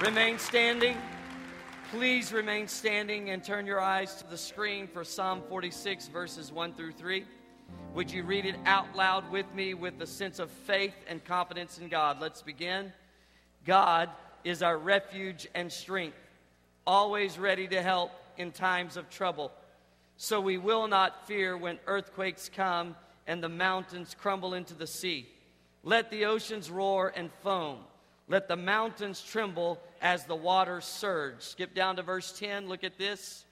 Remain standing. Please remain standing and turn your eyes to the screen for Psalm 46, verses 1 through 3. Would you read it out loud with me with a sense of faith and confidence in God? Let's begin. God is our refuge and strength, always ready to help in times of trouble. So we will not fear when earthquakes come and the mountains crumble into the sea. Let the oceans roar and foam. Let the mountains tremble as the waters surge. Skip down to verse 10. Look at this.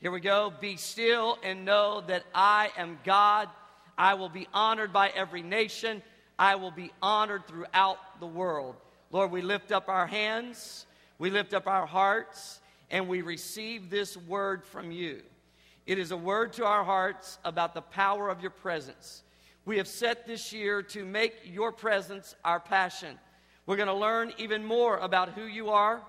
Here we go. Be still and know that I am God. I will be honored by every nation. I will be honored throughout the world. Lord, we lift up our hands, we lift up our hearts, and we receive this word from you. It is a word to our hearts about the power of your presence. We have set this year to make your presence our passion. We're going to learn even more about who you are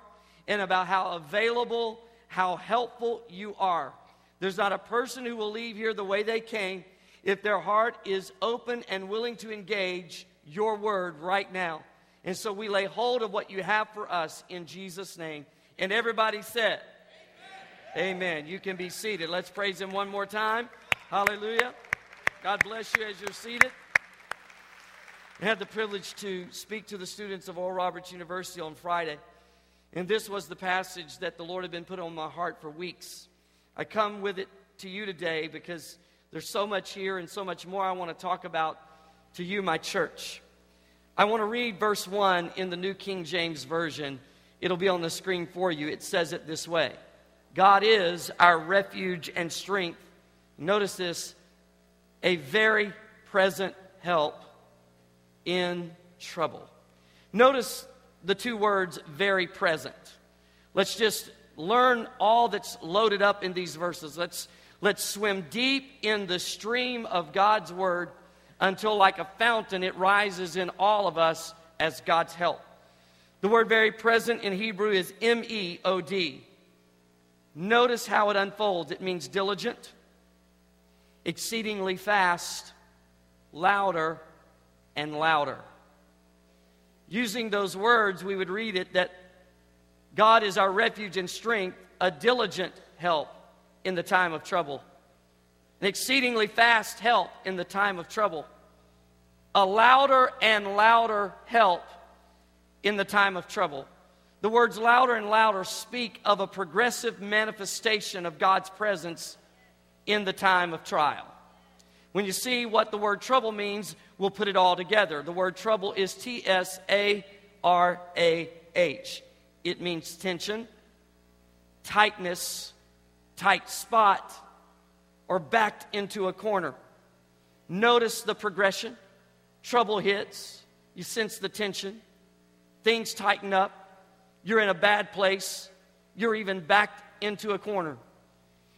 and about how available, how helpful you are. There's not a person who will leave here the way they came if their heart is open and willing to engage your word right now. And so we lay hold of what you have for us in Jesus' name. And everybody said, Amen. Amen. You can be seated. Let's praise Him one more time. Hallelujah. God bless you as you're seated. I had the privilege to speak to the students of Oral Roberts University on Friday. And this was the passage that the Lord had been put on my heart for weeks. I come with it to you today because there's so much here and so much more I want to talk about to you, my church. I want to read verse 1 in the New King James Version. It'll be on the screen for you. It says it this way God is our refuge and strength. Notice this a very present help in trouble. Notice the two words very present. Let's just learn all that's loaded up in these verses. Let's, let's swim deep in the stream of God's word until, like a fountain, it rises in all of us as God's help. The word very present in Hebrew is M E O D. Notice how it unfolds. It means diligent, exceedingly fast, louder, and louder. Using those words, we would read it that God is our refuge and strength, a diligent help in the time of trouble, an exceedingly fast help in the time of trouble, a louder and louder help in the time of trouble. The words louder and louder speak of a progressive manifestation of God's presence in the time of trial. When you see what the word trouble means, we'll put it all together. The word trouble is T S A R A H. It means tension, tightness, tight spot, or backed into a corner. Notice the progression. Trouble hits, you sense the tension, things tighten up, you're in a bad place, you're even backed into a corner.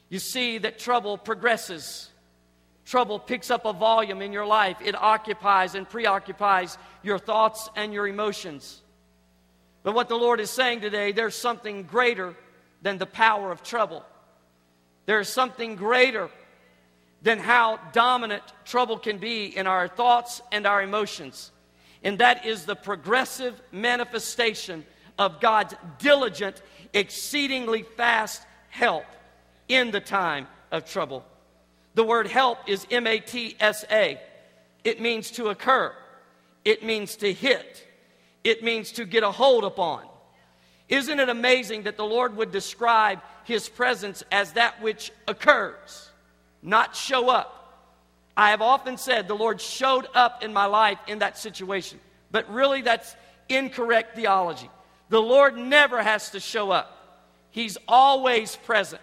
You see that trouble progresses Trouble picks up a volume in your life, it occupies and preoccupies your thoughts and your emotions. But what the Lord is saying today, there's something greater than the power of trouble. There's something greater than how dominant trouble can be in our thoughts and our emotions. And that is the progressive manifestation of God's diligent, exceedingly fast help in the time of trouble. The word help is M A T S A. It means to occur, it means to hit, it means to get a hold upon. Isn't it amazing that the Lord would describe his presence as that which occurs, not show up? I have often said the Lord showed up in my life in that situation, but really that's incorrect theology. The Lord never has to show up, He's always present.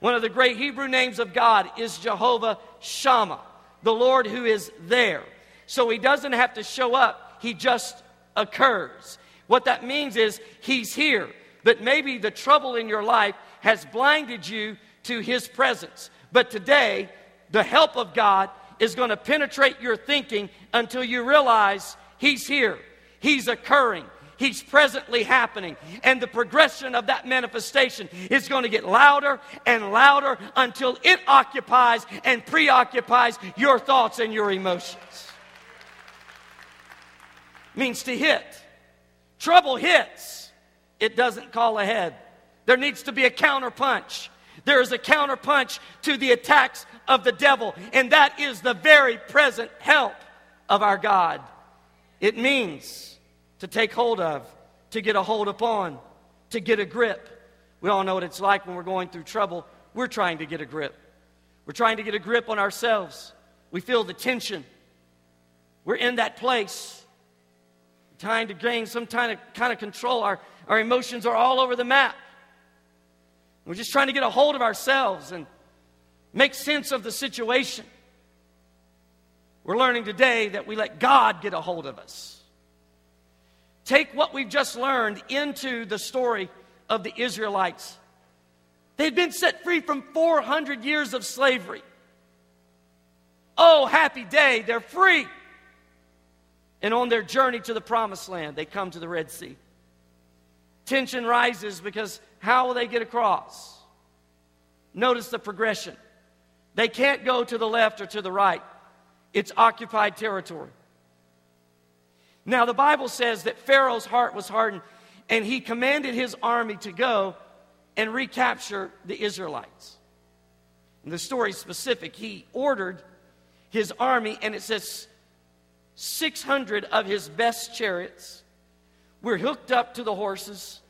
One of the great Hebrew names of God is Jehovah Shammah, the Lord who is there. So he doesn't have to show up, he just occurs. What that means is he's here, but maybe the trouble in your life has blinded you to his presence. But today, the help of God is going to penetrate your thinking until you realize he's here, he's occurring, He's presently happening. And the progression of that manifestation is going to get louder and louder until it occupies and preoccupies your thoughts and your emotions. Means to hit. Trouble hits. it doesn't call ahead. There needs to be a counterpunch. There is a counterpunch to the attacks of the devil, and that is the very present help of our God. It means to take hold of, to get a hold upon, to get a grip. We all know what it's like when we're going through trouble. We're trying to get a grip. We're trying to get a grip on ourselves. We feel the tension. We're in that place, trying to gain some kind of, kind of control. Our, our emotions are all over the map. We're just trying to get a hold of ourselves and make sense of the situation. We're learning today that we let God get a hold of us. Take what we've just learned into the story of the Israelites. They'd been set free from 400 years of slavery. Oh, happy day, they're free. And on their journey to the promised land, they come to the Red Sea. Tension rises because how will they get across? Notice the progression. They can't go to the left or to the right, it's occupied territory. Now, the Bible says that Pharaoh's heart was hardened, and he commanded his army to go and recapture the Israelites. And the story is specific. He ordered his army, and it says 600 of his best chariots were hooked up to the horses,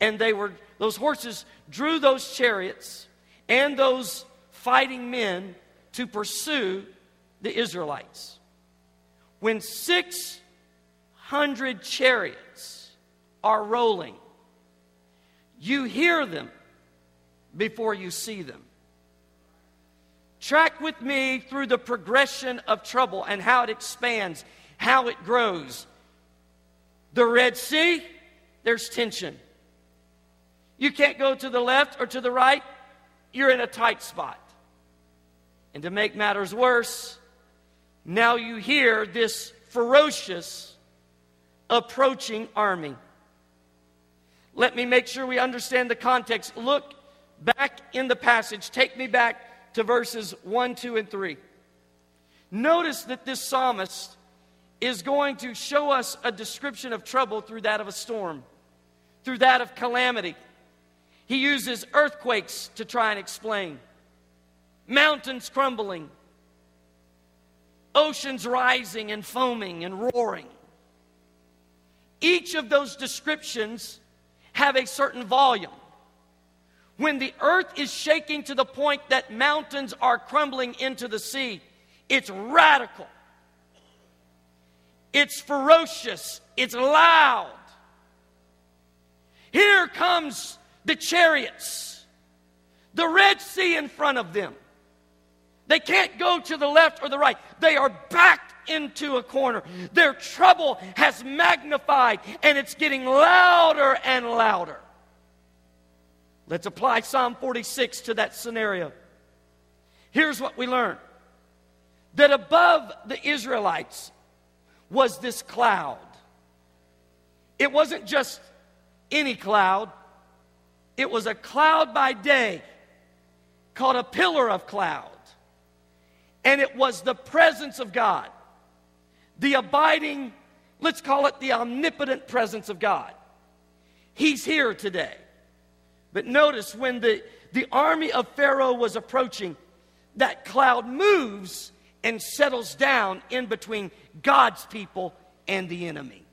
and they were those horses drew those chariots and those fighting men to pursue the Israelites. When 600 chariots are rolling, you hear them before you see them. Track with me through the progression of trouble and how it expands, how it grows. The Red Sea, there's tension. You can't go to the left or to the right, you're in a tight spot. And to make matters worse, now you hear this ferocious approaching army. Let me make sure we understand the context. Look back in the passage. Take me back to verses 1, 2, and 3. Notice that this psalmist is going to show us a description of trouble through that of a storm, through that of calamity. He uses earthquakes to try and explain, mountains crumbling, oceans rising and foaming and roaring. Each of those descriptions have a certain volume. When the earth is shaking to the point that mountains are crumbling into the sea, it's radical, it's ferocious, it's loud. Here comes the chariots, the Red Sea in front of them. They can't go to the left or the right. They are backed into a corner. Their trouble has magnified and it's getting louder and louder. Let's apply Psalm 46 to that scenario. Here's what we learn that above the Israelites was this cloud. It wasn't just any cloud, it was a cloud by day called a pillar of cloud. And it was the presence of God, the abiding, let's call it the omnipotent presence of God. He's here today. But notice when the, the army of Pharaoh was approaching, that cloud moves and settles down in between God's people and the enemy.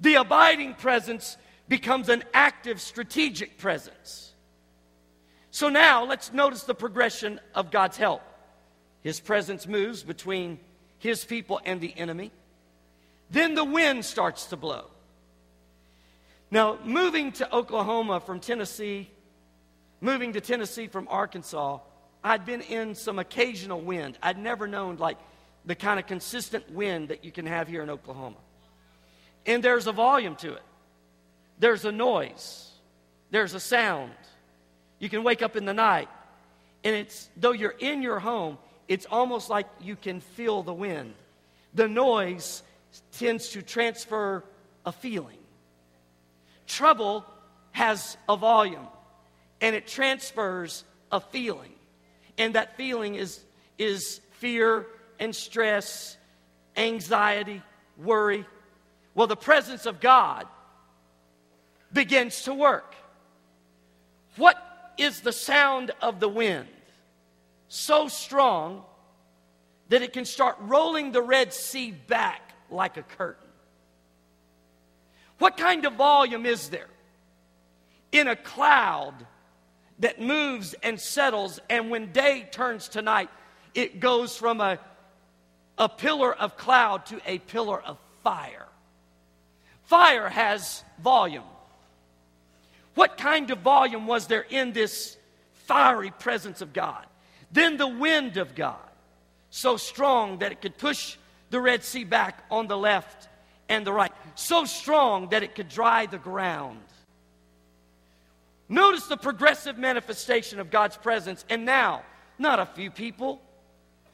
The abiding presence becomes an active strategic presence. So now let's notice the progression of God's help. His presence moves between his people and the enemy. Then the wind starts to blow. Now, moving to Oklahoma from Tennessee, moving to Tennessee from Arkansas, I'd been in some occasional wind. I'd never known like the kind of consistent wind that you can have here in Oklahoma. And there's a volume to it. There's a noise. There's a sound. You can wake up in the night and it's though you're in your home, it's almost like you can feel the wind. The noise tends to transfer a feeling. Trouble has a volume and it transfers a feeling. And that feeling is, is fear and stress, anxiety, worry. Well, the presence of God begins to work. What is the sound of the wind? So strong that it can start rolling the Red Sea back like a curtain. What kind of volume is there in a cloud that moves and settles, and when day turns to night, it goes from a, a pillar of cloud to a pillar of fire? Fire has volume. What kind of volume was there in this fiery presence of God? Then the wind of God, so strong that it could push the Red Sea back on the left and the right, so strong that it could dry the ground. Notice the progressive manifestation of God's presence. And now, not a few people,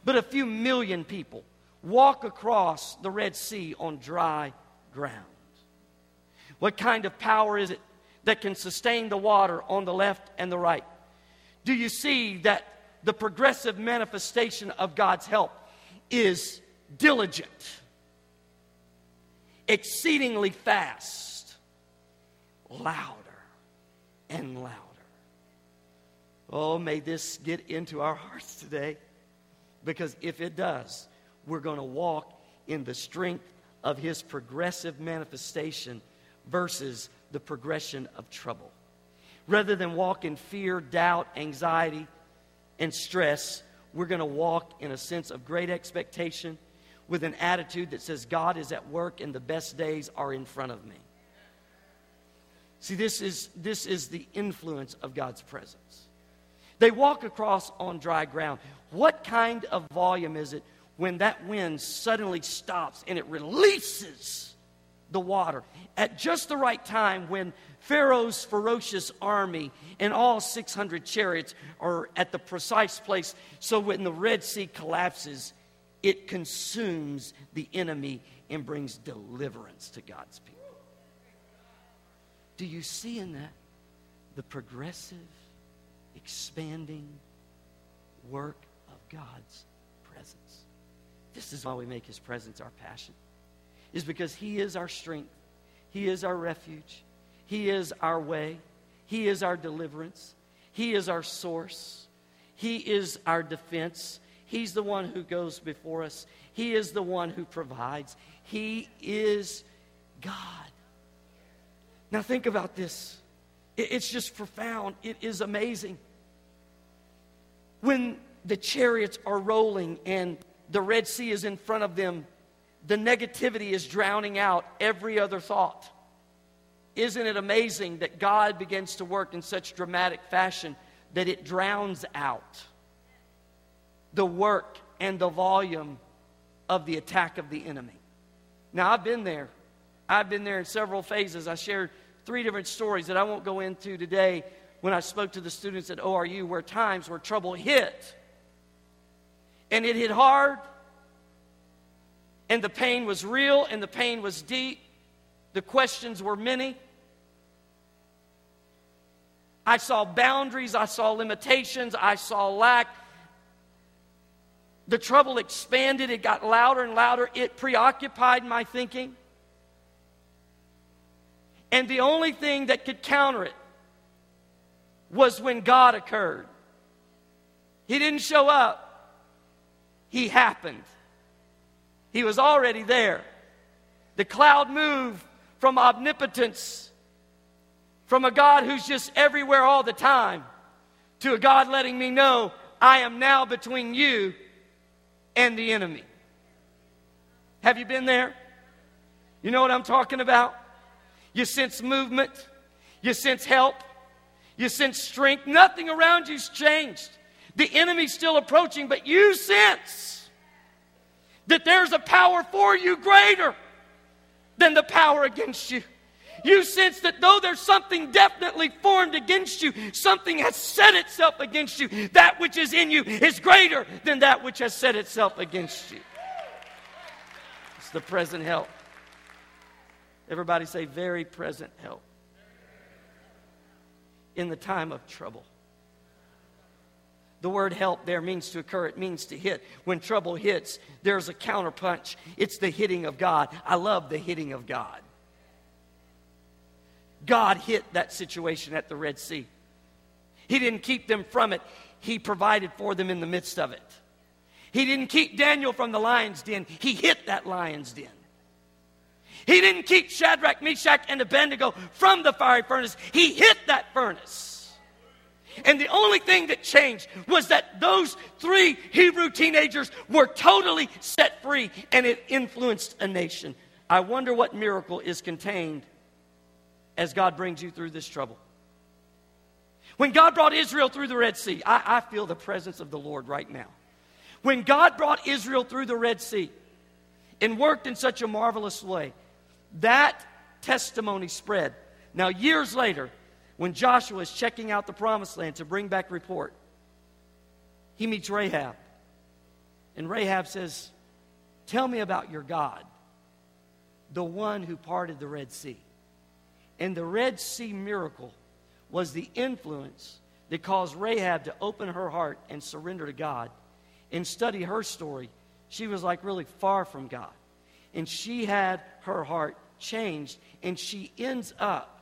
but a few million people walk across the Red Sea on dry ground. What kind of power is it that can sustain the water on the left and the right? Do you see that the progressive manifestation of God's help is diligent, exceedingly fast, louder and louder. Oh, may this get into our hearts today. Because if it does, we're going to walk in the strength of His progressive manifestation versus the progression of trouble. Rather than walk in fear, doubt, anxiety, and stress, we're going to walk in a sense of great expectation with an attitude that says, God is at work and the best days are in front of me. See, this is, this is the influence of God's presence. They walk across on dry ground. What kind of volume is it when that wind suddenly stops and it releases the water at just the right time when Pharaoh's ferocious army and all 600 chariots are at the precise place? So when the Red Sea collapses, it consumes the enemy and brings deliverance to God's people. Do you see in that the progressive, expanding work of God's presence? This is why we make his presence our passion. Is because he is our strength. He is our refuge. He is our way. He is our deliverance. He is our source. He is our defense. He's the one who goes before us, He is the one who provides. He is God. Now, think about this. It's just profound. It is amazing. When the chariots are rolling and the Red Sea is in front of them, the negativity is drowning out every other thought. Isn't it amazing that God begins to work in such dramatic fashion that it drowns out the work and the volume of the attack of the enemy. Now, I've been there. I've been there in several phases. I shared three different stories that I won't go into today when I spoke to the students at ORU, where times where trouble hit. And it hit hard, and the pain was real, and the pain was deep. The questions were many. I saw boundaries, I saw limitations, I saw lack, the trouble expanded, it got louder and louder. It preoccupied my thinking. And the only thing that could counter it was when God occurred. He didn't show up, He happened. He was already there. The cloud moved from omnipotence, from a God who's just everywhere all the time, to a God letting me know I am now between you and the enemy. Have you been there? You know what I'm talking about? You sense movement, you sense help, you sense strength. Nothing around you's changed. The enemy's still approaching, but you sense that there's a power for you greater than the power against you you sense that though there's something definitely formed against you, something has set itself against you. That which is in you is greater than that which has set itself against you. It's the present help. Everybody say, very present help in the time of trouble. The word help there means to occur, it means to hit. When trouble hits, there's a counterpunch. It's the hitting of God. I love the hitting of God. God hit that situation at the Red Sea. He didn't keep them from it, He provided for them in the midst of it. He didn't keep Daniel from the lion's den, He hit that lion's den. He didn't keep Shadrach, Meshach, and Abednego from the fiery furnace, He hit that furnace. And the only thing that changed was that those three Hebrew teenagers were totally set free and it influenced a nation. I wonder what miracle is contained as God brings you through this trouble. When God brought Israel through the Red Sea, I, I feel the presence of the Lord right now. When God brought Israel through the Red Sea and worked in such a marvelous way, that testimony spread. Now, years later, when Joshua is checking out the promised land to bring back report, he meets Rahab. And Rahab says, Tell me about your God, the one who parted the Red Sea. And the Red Sea miracle was the influence that caused Rahab to open her heart and surrender to God and study her story. She was like really far from God. And she had her heart changed, and she ends up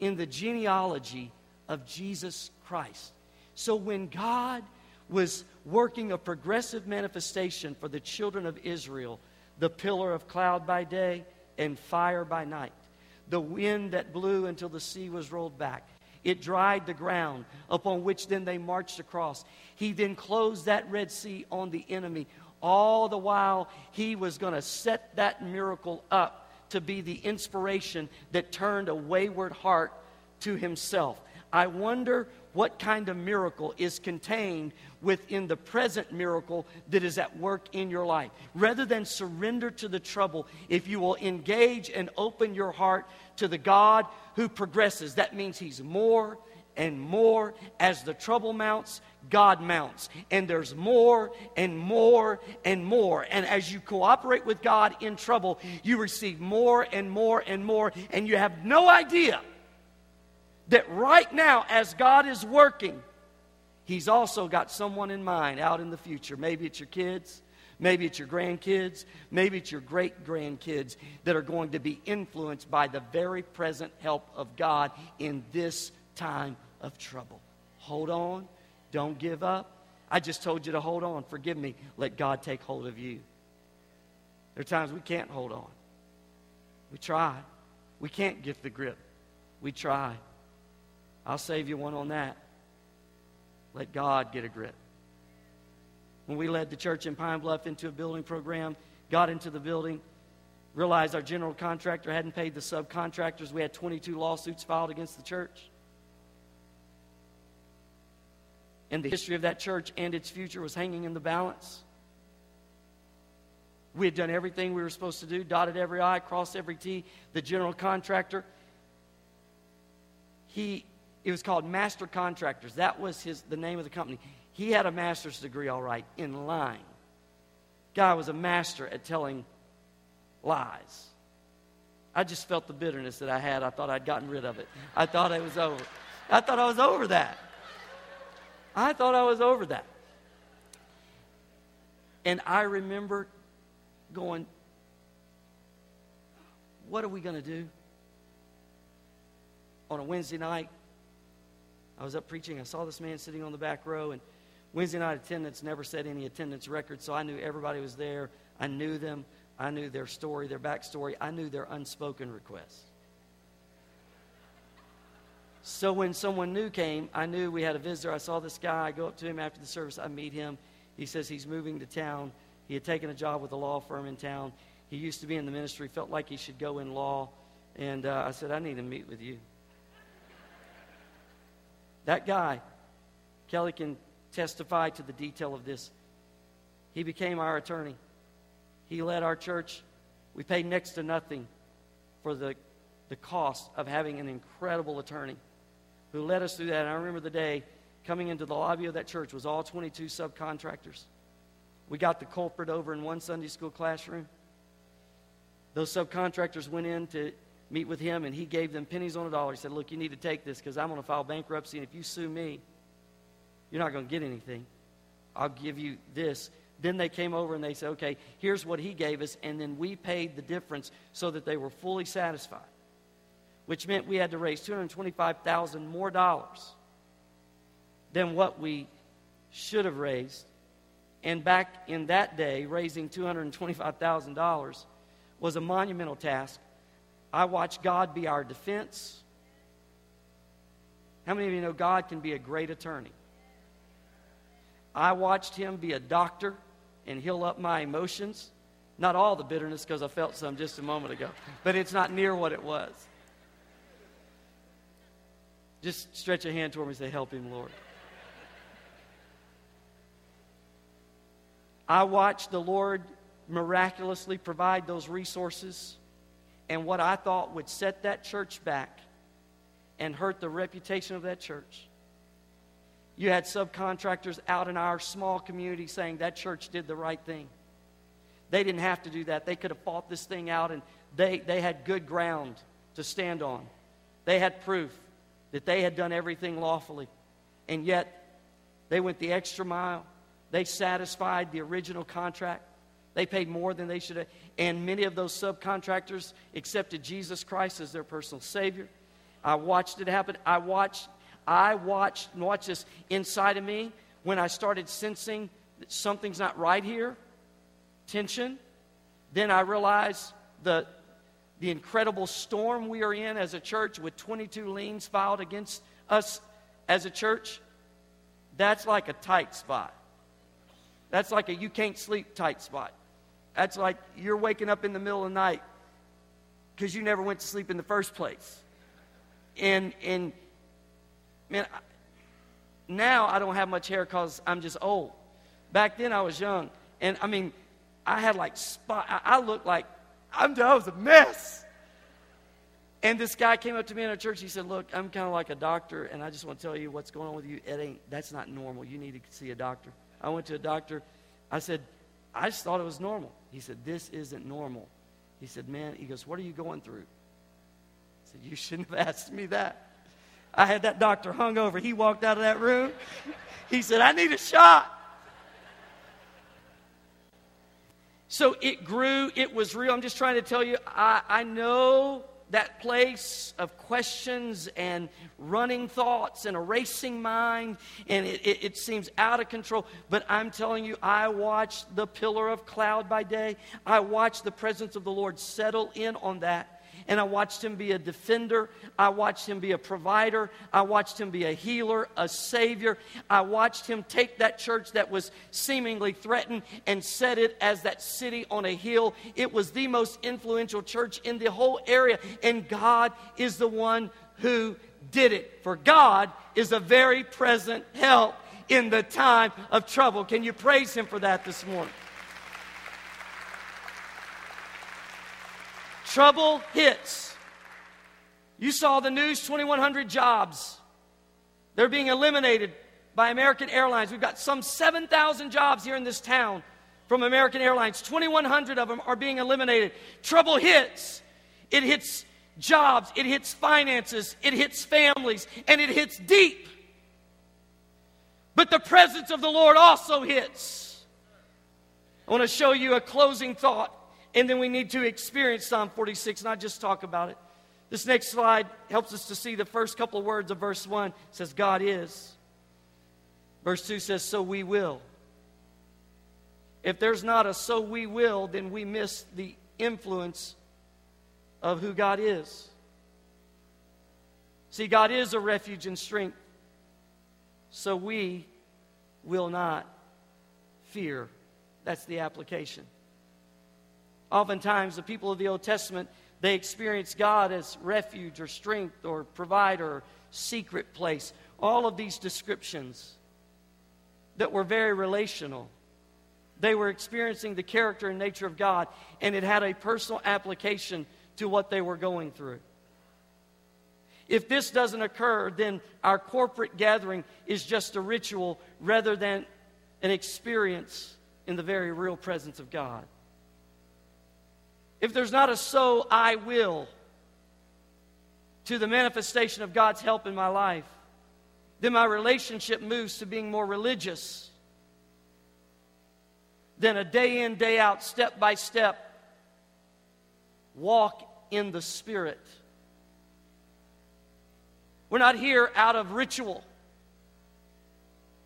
in the genealogy of Jesus Christ. So when God was working a progressive manifestation for the children of Israel, the pillar of cloud by day and fire by night, the wind that blew until the sea was rolled back. It dried the ground upon which then they marched across. He then closed that Red Sea on the enemy. All the while, he was going to set that miracle up to be the inspiration that turned a wayward heart to himself. I wonder what kind of miracle is contained within the present miracle that is at work in your life. Rather than surrender to the trouble, if you will engage and open your heart to the God who progresses, that means He's more and more as the trouble mounts. God mounts. And there's more and more and more. And as you cooperate with God in trouble, you receive more and more and more. And you have no idea that right now, as God is working, He's also got someone in mind out in the future. Maybe it's your kids, maybe it's your grandkids, maybe it's your great grandkids that are going to be influenced by the very present help of God in this time of trouble. Hold on, don't give up. I just told you to hold on. Forgive me. Let God take hold of you. There are times we can't hold on. We try. We can't get the grip. We try. I'll save you one on that. Let God get a grip. When we led the church in Pine Bluff into a building program, got into the building, realized our general contractor hadn't paid the subcontractors. We had 22 lawsuits filed against the church. And the history of that church and its future was hanging in the balance. We had done everything we were supposed to do, dotted every I, crossed every T. The general contractor, he it was called Master Contractors. That was his, the name of the company. He had a master's degree, all right, in lying. Guy was a master at telling lies. I just felt the bitterness that I had. I thought I'd gotten rid of it. I thought it was over. I thought I was over that. I thought I was over that. And I remember going, What are we going to do? On a Wednesday night, I was up preaching. I saw this man sitting on the back row, and Wednesday night attendance never set any attendance record, so I knew everybody was there. I knew them. I knew their story, their backstory. I knew their unspoken requests. So when someone new came, I knew we had a visitor. I saw this guy. I go up to him after the service. I meet him. He says he's moving to town. He had taken a job with a law firm in town. He used to be in the ministry, felt like he should go in law. And uh, I said, I need to meet with you. That guy, Kelly can testify to the detail of this. He became our attorney. He led our church. We paid next to nothing for the, the cost of having an incredible attorney who led us through that. And I remember the day coming into the lobby of that church was all 22 subcontractors. We got the culprit over in one Sunday school classroom. Those subcontractors went in to meet with him, and he gave them pennies on a dollar. He said, Look, you need to take this because I'm going to file bankruptcy, and if you sue me, you're not going to get anything. I'll give you this. Then they came over and they said, Okay, here's what he gave us, and then we paid the difference so that they were fully satisfied. Which meant we had to raise 225,000 more dollars than what we should have raised. And back in that day, raising $225,000 was a monumental task. I watched God be our defense. How many of you know God can be a great attorney? I watched him be a doctor and heal up my emotions. Not all the bitterness, because I felt some just a moment ago, but it's not near what it was. Just stretch a hand toward me and say, Help him, Lord. I watched the Lord miraculously provide those resources and what I thought would set that church back and hurt the reputation of that church. You had subcontractors out in our small community saying that church did the right thing. They didn't have to do that. They could have fought this thing out and they, they had good ground to stand on. They had proof that they had done everything lawfully. And yet, they went the extra mile. They satisfied the original contract. They paid more than they should have. And many of those subcontractors accepted Jesus Christ as their personal Savior. I watched it happen. I watched, I watched, and watch this inside of me when I started sensing that something's not right here, tension. Then I realized the, the incredible storm we are in as a church with 22 liens filed against us as a church. That's like a tight spot. That's like a you can't sleep tight spot. That's like you're waking up in the middle of the night because you never went to sleep in the first place. And, and man, now I don't have much hair because I'm just old. Back then I was young. And I mean, I had like spot, I, I looked like, I'm, I was a mess. And this guy came up to me in a church. He said, Look, I'm kind of like a doctor, and I just want to tell you what's going on with you. It ain't, that's not normal. You need to see a doctor. I went to a doctor. I said, I just thought it was normal. He said, This isn't normal. He said, Man, he goes, What are you going through? I said, You shouldn't have asked me that. I had that doctor hung over. He walked out of that room. He said, I need a shot. So it grew, it was real. I'm just trying to tell you, I, I know that place of questions and running thoughts and a racing mind, and it, it, it, seems out of control. But I'm telling you, I watched the pillar of cloud by day, I watched the presence of the Lord settle in on that and I watched him be a defender. I watched him be a provider. I watched him be a healer, a savior. I watched him take that church that was seemingly threatened and set it as that city on a hill. It was the most influential church in the whole area, and God is the one who did it. For God is a very present help in the time of trouble. Can you praise him for that this morning? Trouble hits. You saw the news 2,100 jobs. They're being eliminated by American Airlines. We've got some 7,000 jobs here in this town from American Airlines. 2,100 of them are being eliminated. Trouble hits. It hits jobs, it hits finances, it hits families, and it hits deep. But the presence of the Lord also hits. I want to show you a closing thought and then we need to experience Psalm 46, not just talk about it. This next slide helps us to see the first couple of words of verse 1 it says, God is. Verse 2 says, So we will. If there's not a so we will, then we miss the influence of who God is. See, God is a refuge and strength, so we will not fear. That's the application. Oftentimes, the people of the Old Testament, they experienced God as refuge or strength or provider or secret place. All of these descriptions that were very relational. They were experiencing the character and nature of God, and it had a personal application to what they were going through. If this doesn't occur, then our corporate gathering is just a ritual rather than an experience in the very real presence of God. If there's not a so, I will to the manifestation of God's help in my life, then my relationship moves to being more religious than a day in, day out, step by step walk in the Spirit. We're not here out of ritual.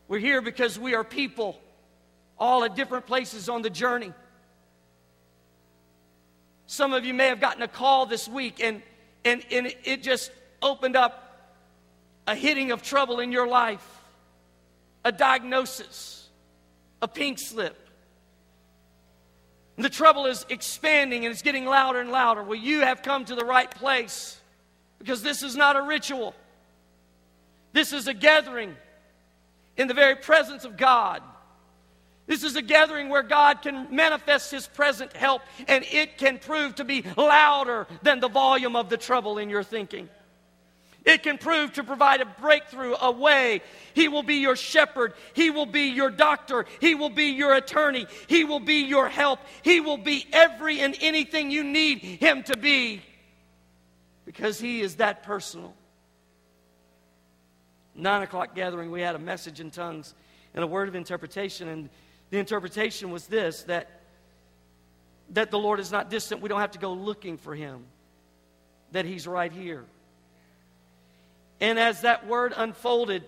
We're here because we are people, all at different places on the journey. Some of you may have gotten a call this week, and, and, and it just opened up a hitting of trouble in your life, a diagnosis, a pink slip. The trouble is expanding and it's getting louder and louder. Well, you have come to the right place because this is not a ritual. This is a gathering in the very presence of God. This is a gathering where God can manifest His present help, and it can prove to be louder than the volume of the trouble in your thinking. It can prove to provide a breakthrough, a way. He will be your shepherd. He will be your doctor. He will be your attorney. He will be your help. He will be every and anything you need Him to be because He is that personal. Nine o'clock gathering, we had a message in tongues and a word of interpretation. And the interpretation was this that, that the Lord is not distant. We don't have to go looking for Him, that He's right here. And as that word unfolded,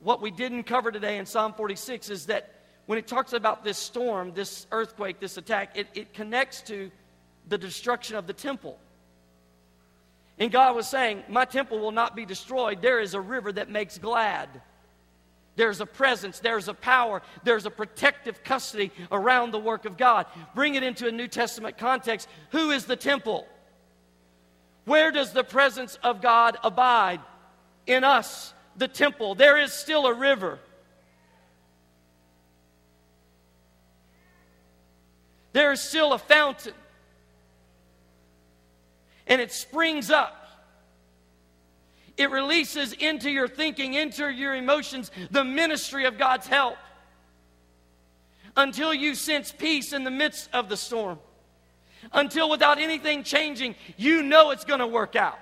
what we didn't cover today in Psalm 46 is that when it talks about this storm, this earthquake, this attack, it, it connects to the destruction of the temple. And God was saying, My temple will not be destroyed. There is a river that makes glad. There's a presence, there's a power, there's a protective custody around the work of God. Bring it into a New Testament context. Who is the temple? Where does the presence of God abide? In us, the temple. There is still a river. There is still a fountain. And it springs up. It releases into your thinking, into your emotions, the ministry of God's help until you sense peace in the midst of the storm until without anything changing, you know it's going to work out.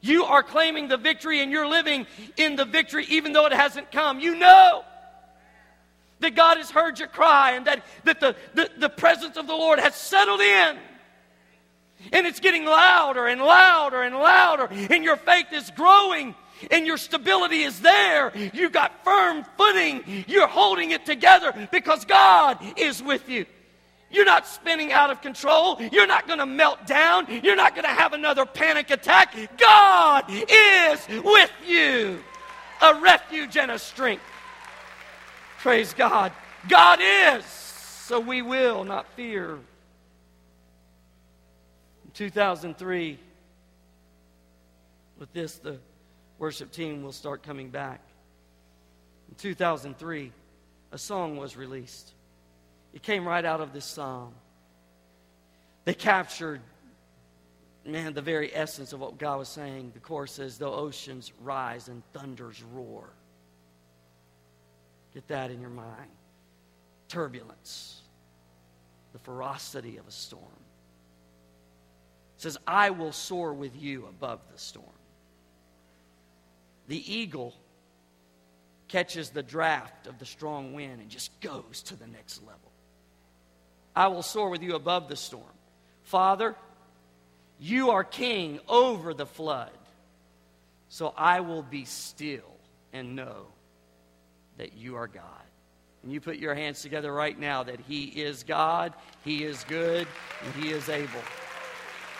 You are claiming the victory and you're living in the victory even though it hasn't come. You know that God has heard your cry and that, that the, the, the presence of the Lord has settled in. And it's getting louder and louder and louder, and your faith is growing and your stability is there. You've got firm footing. You're holding it together because God is with you. You're not spinning out of control. You're not going to melt down. You're not going to have another panic attack. God is with you, a refuge and a strength. Praise God. God is, so we will not fear. In 2003, with this, the worship team will start coming back. In 2003, a song was released. It came right out of this psalm. They captured, man, the very essence of what God was saying. The chorus says, Though oceans rise and thunders roar. Get that in your mind. Turbulence, the ferocity of a storm. Says, I will soar with you above the storm. The eagle catches the draft of the strong wind and just goes to the next level. I will soar with you above the storm. Father, you are king over the flood. So I will be still and know that you are God. And you put your hands together right now that He is God, He is good, and He is able.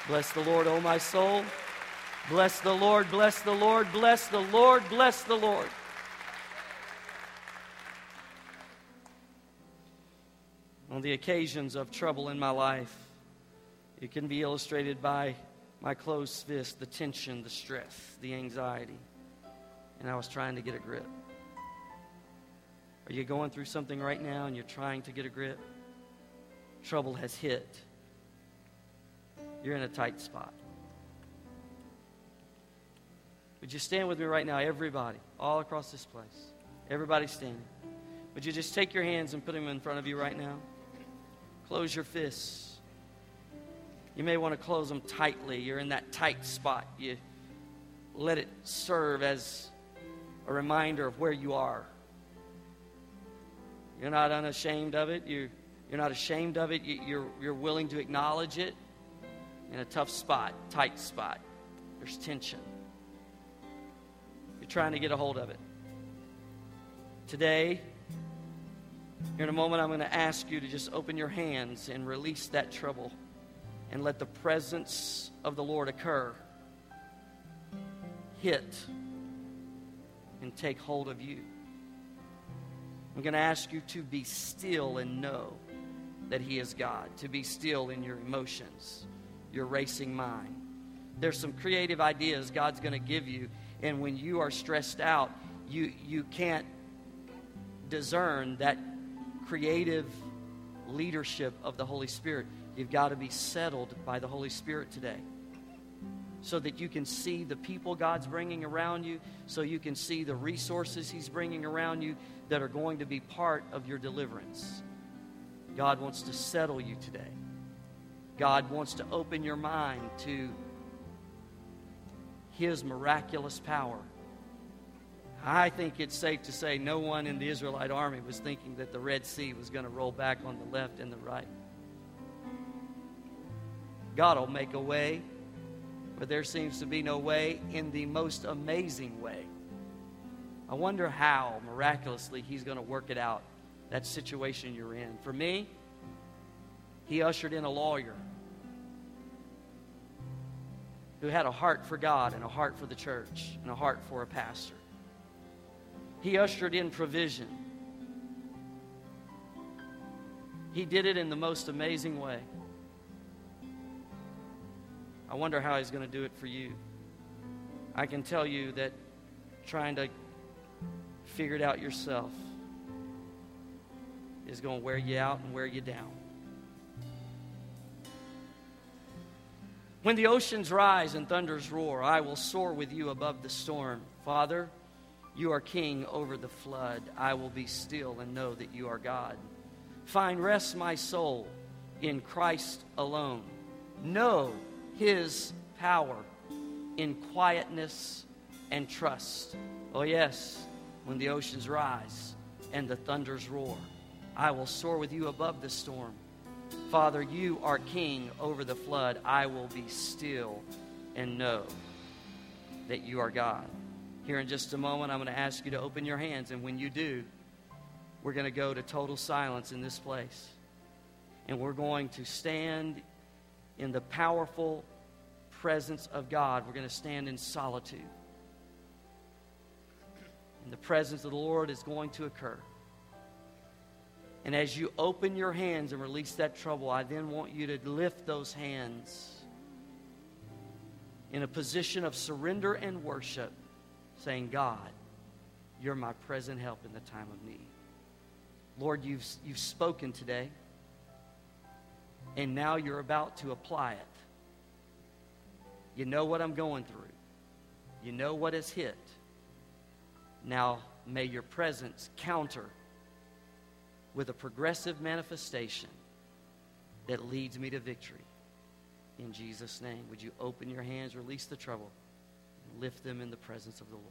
Bless the Lord, O my soul. Bless the Lord, bless the Lord, bless the Lord, bless the Lord. on the occasions of trouble in my life. It can be illustrated by my closed fist, the tension, the stress, the anxiety. And I was trying to get a grip. Are you going through something right now and you're trying to get a grip? Trouble has hit. You're in a tight spot. Would you stand with me right now, everybody, all across this place? Everybody standing. Would you just take your hands and put them in front of you right now? Close your fists. You may want to close them tightly. You're in that tight spot. You let it serve as a reminder of where you are. You're not unashamed of it. You're, you're not ashamed of it. You're, you're willing to acknowledge it in a tough spot, tight spot. There's tension. You're trying to get a hold of it. Today, here in a moment, I'm going to ask you to just open your hands and release that trouble and let the presence of the Lord occur. Hit and take hold of you. I'm going to ask you to be still and know that He is God, to be still in your emotions, your racing mind. There's some creative ideas God's going to give you, and when you are stressed out, you, you can't discern that creative leadership of the Holy Spirit. You've got to be settled by the Holy Spirit today so that you can see the people God's bringing around you, so you can see the resources He's bringing around you that are going to be part of your deliverance. God wants to settle you today. God wants to open your mind to His miraculous power. I think it's safe to say no one in the Israelite army was thinking that the Red Sea was going to roll back on the left and the right. God will make a way but there seems to be no way in the most amazing way. I wonder how miraculously He's going to work it out, that situation you're in. For me, He ushered in a lawyer who had a heart for God and a heart for the church and a heart for a pastor. He ushered in provision. He did it in the most amazing way. I wonder how he's going to do it for you. I can tell you that trying to figure it out yourself is going to wear you out and wear you down. When the oceans rise and thunders roar, I will soar with you above the storm. Father, you are king over the flood. I will be still and know that you are God. Find rest, my soul, in Christ alone. Know his power in quietness and trust. Oh, yes, when the oceans rise and the thunders roar, I will soar with you above the storm. Father, you are king over the flood. I will be still and know that you are God. Here in just a moment, I'm going to ask you to open your hands, and when you do, we're going to go to total silence in this place. And we're going to stand in the powerful presence of God, we're going to stand in solitude. And the presence of the Lord is going to occur. And as you open your hands and release that trouble, I then want you to lift those hands in a position of surrender and worship, saying, God, you're my present help in the time of need. Lord, you've, you've spoken today and now you're about to apply it. You know what I'm going through, you know what has hit. Now, may your presence counter with a progressive manifestation that leads me to victory. In Jesus' name, would you open your hands, release the trouble, and lift them in the presence of the Lord?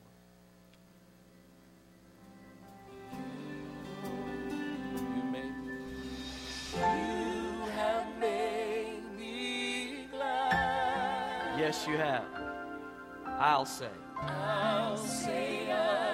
Yes, you have. I'll say. I'll say of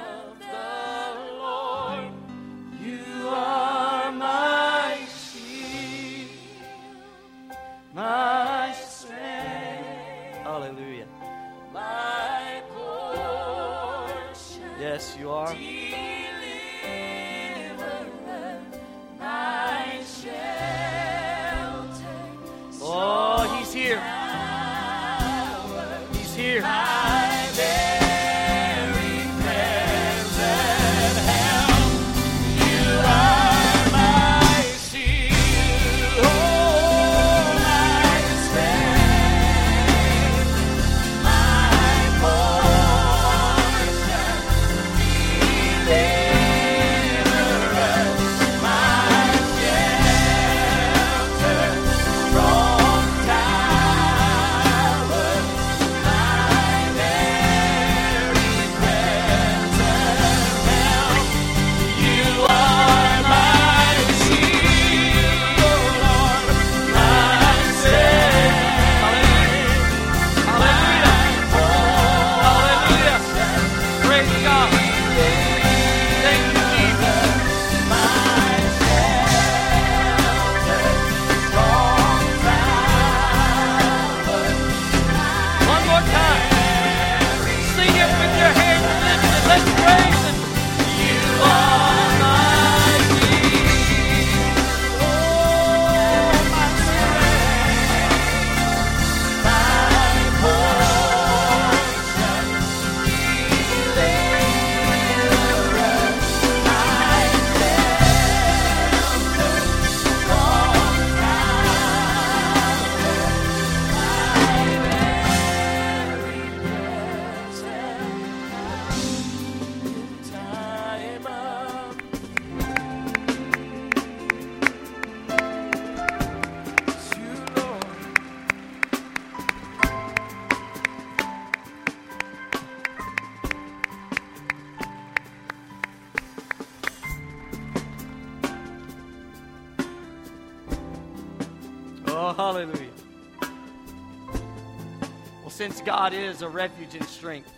since God is a refuge and strength,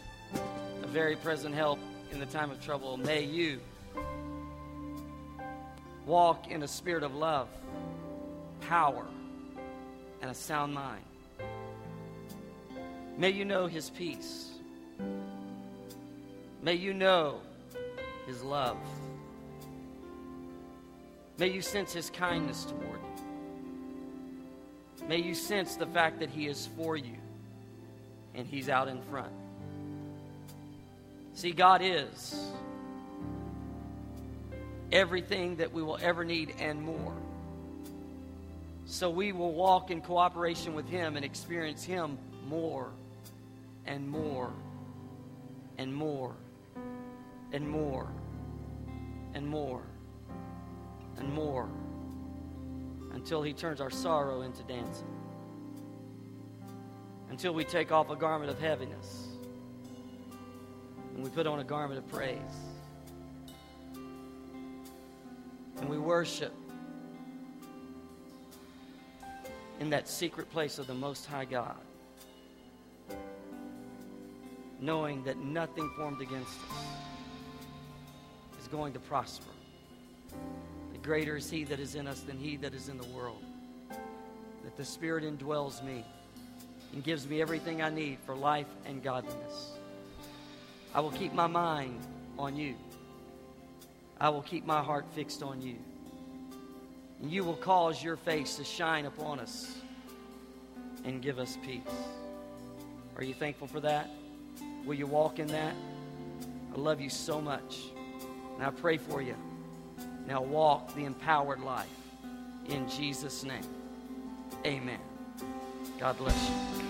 a very present help in the time of trouble, may you walk in a spirit of love, power, and a sound mind. May you know his peace. May you know his love. May you sense his kindness toward you. May you sense the fact that he is for you and he's out in front. See, God is everything that we will ever need and more. So we will walk in cooperation with him and experience him more and more and more and more and more and more until he turns our sorrow into dancing. Until we take off a garment of heaviness and we put on a garment of praise. And we worship in that secret place of the Most High God knowing that nothing formed against us is going to prosper. The greater is He that is in us than He that is in the world. That the Spirit indwells me and gives me everything I need for life and godliness. I will keep my mind on you. I will keep my heart fixed on you. And you will cause your face to shine upon us and give us peace. Are you thankful for that? Will you walk in that? I love you so much. And I pray for you. Now walk the empowered life. In Jesus' name. Amen. God bless you.